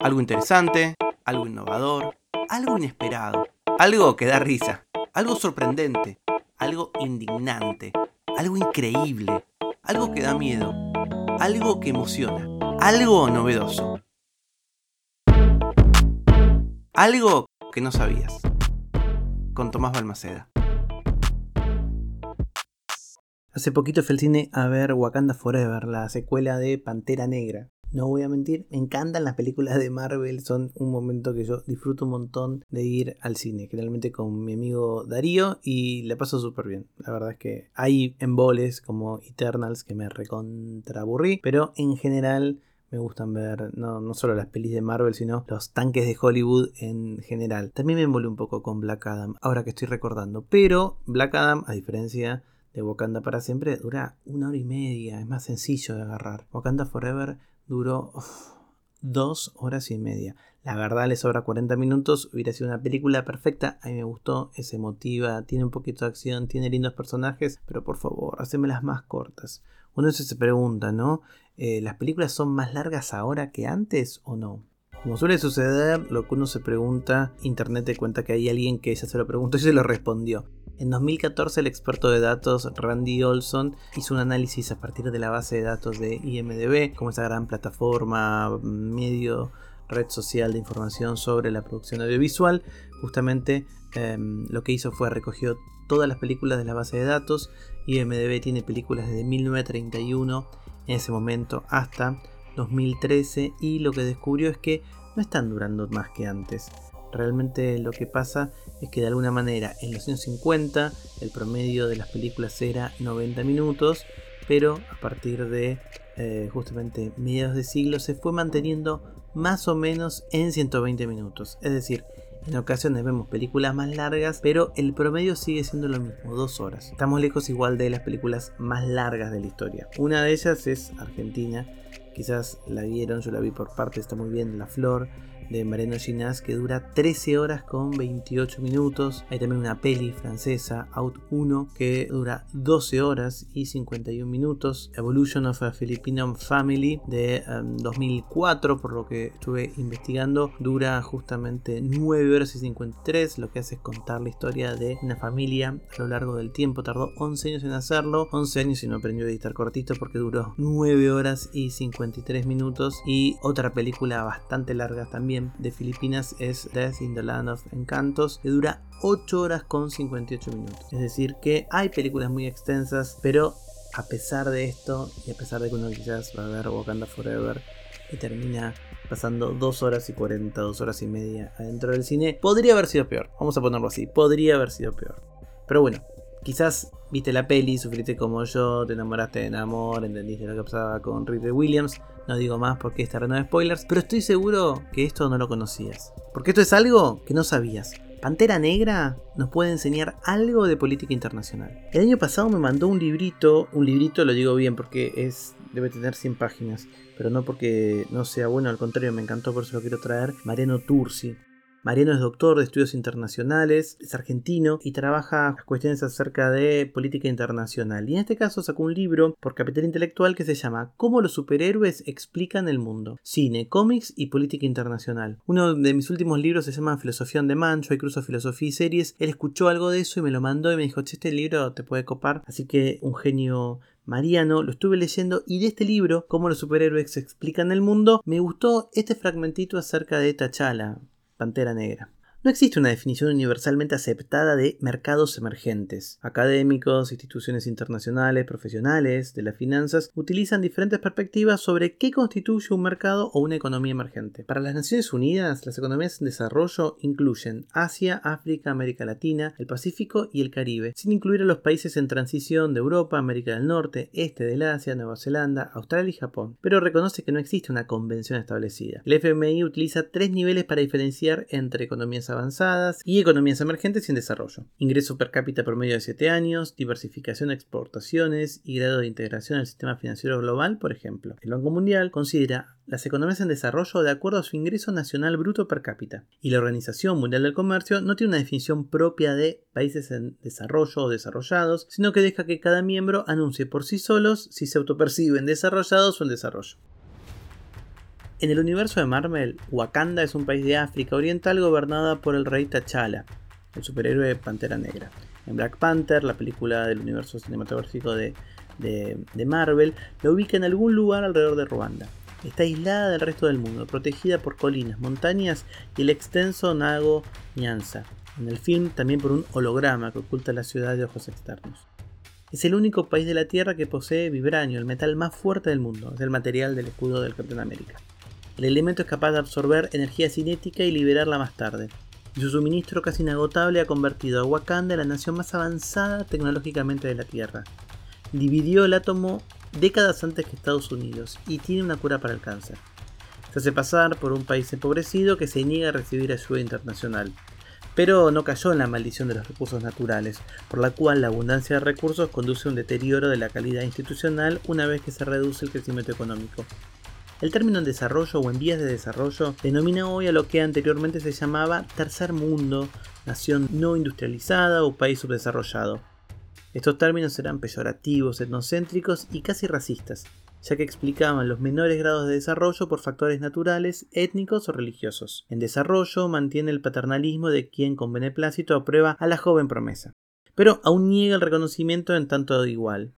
Algo interesante, algo innovador, algo inesperado, algo que da risa, algo sorprendente, algo indignante, algo increíble, algo que da miedo, algo que emociona, algo novedoso. Algo que no sabías. Con Tomás Balmaceda. Hace poquito fui al cine a ver Wakanda Forever, la secuela de Pantera Negra. No voy a mentir, me encantan las películas de Marvel, son un momento que yo disfruto un montón de ir al cine, generalmente con mi amigo Darío y le paso súper bien. La verdad es que hay emboles como Eternals que me recontraburrí, pero en general me gustan ver no, no solo las pelis de Marvel, sino los tanques de Hollywood en general. También me envolé un poco con Black Adam, ahora que estoy recordando, pero Black Adam, a diferencia de Wakanda para siempre, dura una hora y media, es más sencillo de agarrar. Wakanda Forever duró dos horas y media. La verdad le sobra 40 minutos, hubiera sido una película perfecta, a mí me gustó, es emotiva, tiene un poquito de acción, tiene lindos personajes, pero por favor, las más cortas. Uno se pregunta, ¿no? Eh, ¿Las películas son más largas ahora que antes o no? Como suele suceder, lo que uno se pregunta, Internet te cuenta que hay alguien que ya se lo preguntó y se lo respondió. En 2014 el experto de datos Randy Olson hizo un análisis a partir de la base de datos de IMDB, como esa gran plataforma, medio, red social de información sobre la producción audiovisual. Justamente em, lo que hizo fue recogió todas las películas de la base de datos. IMDB tiene películas desde 1931 en ese momento hasta 2013 y lo que descubrió es que no están durando más que antes. Realmente lo que pasa es que de alguna manera en los años 50 el promedio de las películas era 90 minutos, pero a partir de eh, justamente mediados de siglo se fue manteniendo más o menos en 120 minutos. Es decir, en ocasiones vemos películas más largas, pero el promedio sigue siendo lo mismo, dos horas. Estamos lejos igual de las películas más largas de la historia. Una de ellas es Argentina, quizás la vieron, yo la vi por parte, está muy bien, La Flor de Mariano Ginás que dura 13 horas con 28 minutos. Hay también una peli francesa, Out 1, que dura 12 horas y 51 minutos. Evolution of a Filipino Family de 2004, em, por lo que estuve investigando, dura justamente 9 horas y 53. Lo que hace es contar la historia de una familia a lo largo del tiempo. Tardó 11 años en hacerlo, 11 años y no aprendió a editar cortito porque duró 9 horas y 53 minutos. Y otra película bastante larga también de Filipinas es Death in the Land of Encantos, que dura 8 horas con 58 minutos. Es decir, que hay películas muy extensas, pero a pesar de esto, y a pesar de que uno quizás va a ver Wakanda Forever y termina pasando 2 horas y 40, 2 horas y media adentro del cine, podría haber sido peor. Vamos a ponerlo así, podría haber sido peor. Pero bueno, quizás viste la peli, sufriste como yo, te enamoraste de amor, entendiste lo que pasaba con Ridley Williams. No digo más porque es terreno de spoilers, pero estoy seguro que esto no lo conocías. Porque esto es algo que no sabías. Pantera Negra nos puede enseñar algo de política internacional. El año pasado me mandó un librito, un librito lo digo bien porque es debe tener 100 páginas, pero no porque no sea bueno, al contrario me encantó, por eso lo quiero traer, Mariano Tursi. Mariano es doctor de estudios internacionales, es argentino y trabaja cuestiones acerca de política internacional. Y en este caso sacó un libro por Capital Intelectual que se llama Cómo los superhéroes explican el mundo. Cine, cómics y política internacional. Uno de mis últimos libros se llama Filosofía on Demand, yo cruzo filosofía y series. Él escuchó algo de eso y me lo mandó y me dijo, che, este libro te puede copar. Así que un genio Mariano, lo estuve leyendo y de este libro, Cómo los superhéroes explican el mundo, me gustó este fragmentito acerca de T'Challa, Pantera Negra. No existe una definición universalmente aceptada de mercados emergentes. Académicos, instituciones internacionales, profesionales de las finanzas utilizan diferentes perspectivas sobre qué constituye un mercado o una economía emergente. Para las Naciones Unidas, las economías en desarrollo incluyen Asia, África, América Latina, el Pacífico y el Caribe, sin incluir a los países en transición de Europa, América del Norte, Este del Asia, Nueva Zelanda, Australia y Japón, pero reconoce que no existe una convención establecida. El FMI utiliza tres niveles para diferenciar entre economías avanzadas y economías emergentes y en desarrollo. Ingreso per cápita promedio de 7 años, diversificación de exportaciones y grado de integración al sistema financiero global, por ejemplo. El Banco Mundial considera las economías en desarrollo de acuerdo a su ingreso nacional bruto per cápita. Y la Organización Mundial del Comercio no tiene una definición propia de países en desarrollo o desarrollados, sino que deja que cada miembro anuncie por sí solos si se autoperciben desarrollados o en desarrollo. En el universo de Marvel, Wakanda es un país de África Oriental gobernada por el rey T'Challa, el superhéroe Pantera Negra. En Black Panther, la película del universo cinematográfico de, de Marvel, la ubica en algún lugar alrededor de Ruanda. Está aislada del resto del mundo, protegida por colinas, montañas y el extenso Nago Nyanza. En el film también por un holograma que oculta la ciudad de ojos externos. Es el único país de la Tierra que posee vibranio, el metal más fuerte del mundo, es el material del escudo del Capitán América. El elemento es capaz de absorber energía cinética y liberarla más tarde. Y su suministro casi inagotable ha convertido a Wakanda en la nación más avanzada tecnológicamente de la Tierra. Dividió el átomo décadas antes que Estados Unidos y tiene una cura para el cáncer. Se hace pasar por un país empobrecido que se niega a recibir ayuda internacional, pero no cayó en la maldición de los recursos naturales, por la cual la abundancia de recursos conduce a un deterioro de la calidad institucional una vez que se reduce el crecimiento económico. El término en desarrollo o en vías de desarrollo denomina hoy a lo que anteriormente se llamaba tercer mundo, nación no industrializada o país subdesarrollado. Estos términos eran peyorativos, etnocéntricos y casi racistas, ya que explicaban los menores grados de desarrollo por factores naturales, étnicos o religiosos. En desarrollo mantiene el paternalismo de quien con beneplácito aprueba a la joven promesa, pero aún niega el reconocimiento en tanto igual.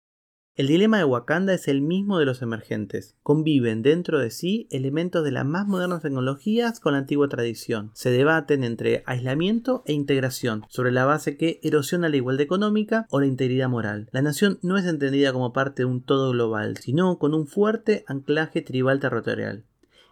El dilema de Wakanda es el mismo de los emergentes. Conviven dentro de sí elementos de las más modernas tecnologías con la antigua tradición. Se debaten entre aislamiento e integración, sobre la base que erosiona la igualdad económica o la integridad moral. La nación no es entendida como parte de un todo global, sino con un fuerte anclaje tribal territorial.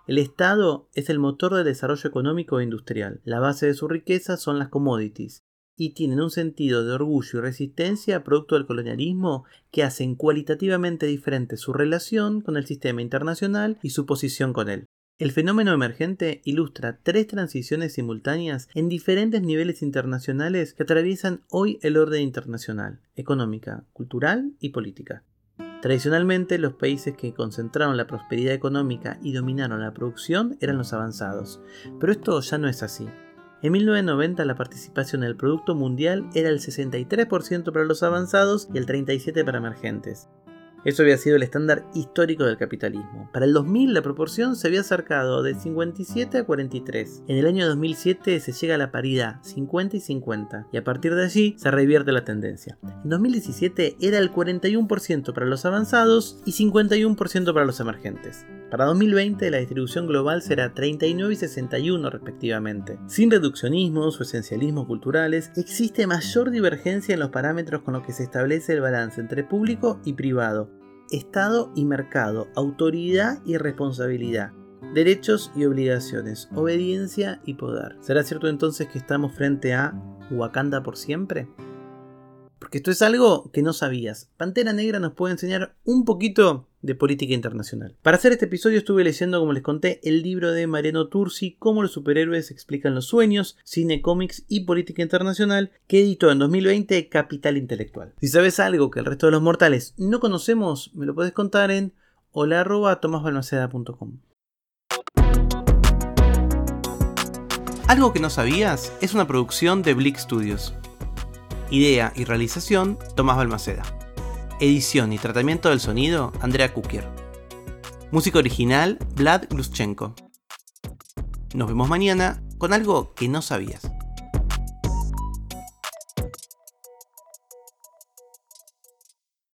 El Estado es el motor del desarrollo económico e industrial. La base de su riqueza son las commodities y tienen un sentido de orgullo y resistencia producto del colonialismo que hacen cualitativamente diferente su relación con el sistema internacional y su posición con él. El fenómeno emergente ilustra tres transiciones simultáneas en diferentes niveles internacionales que atraviesan hoy el orden internacional, económica, cultural y política. Tradicionalmente, los países que concentraron la prosperidad económica y dominaron la producción eran los avanzados, pero esto ya no es así. En 1990 la participación en el Producto Mundial era el 63% para los avanzados y el 37% para emergentes. Eso había sido el estándar histórico del capitalismo. Para el 2000 la proporción se había acercado de 57 a 43. En el año 2007 se llega a la paridad 50 y 50 y a partir de allí se revierte la tendencia. En 2017 era el 41% para los avanzados y 51% para los emergentes. Para 2020 la distribución global será 39 y 61 respectivamente. Sin reduccionismos o esencialismos culturales, existe mayor divergencia en los parámetros con los que se establece el balance entre público y privado, Estado y mercado, autoridad y responsabilidad, derechos y obligaciones, obediencia y poder. ¿Será cierto entonces que estamos frente a Wakanda por siempre? Porque esto es algo que no sabías. Pantera Negra nos puede enseñar un poquito de política internacional. Para hacer este episodio estuve leyendo, como les conté, el libro de Mariano Tursi, Cómo los superhéroes explican los sueños, cine, cómics y política internacional, que editó en 2020 Capital Intelectual. Si sabes algo que el resto de los mortales no conocemos, me lo puedes contar en hola.tomasbalmaceda.com. Algo que no sabías es una producción de Blick Studios. Idea y realización, Tomás Balmaceda. Edición y tratamiento del sonido, Andrea Kukier. Música original, Vlad Gluschenko. Nos vemos mañana con algo que no sabías.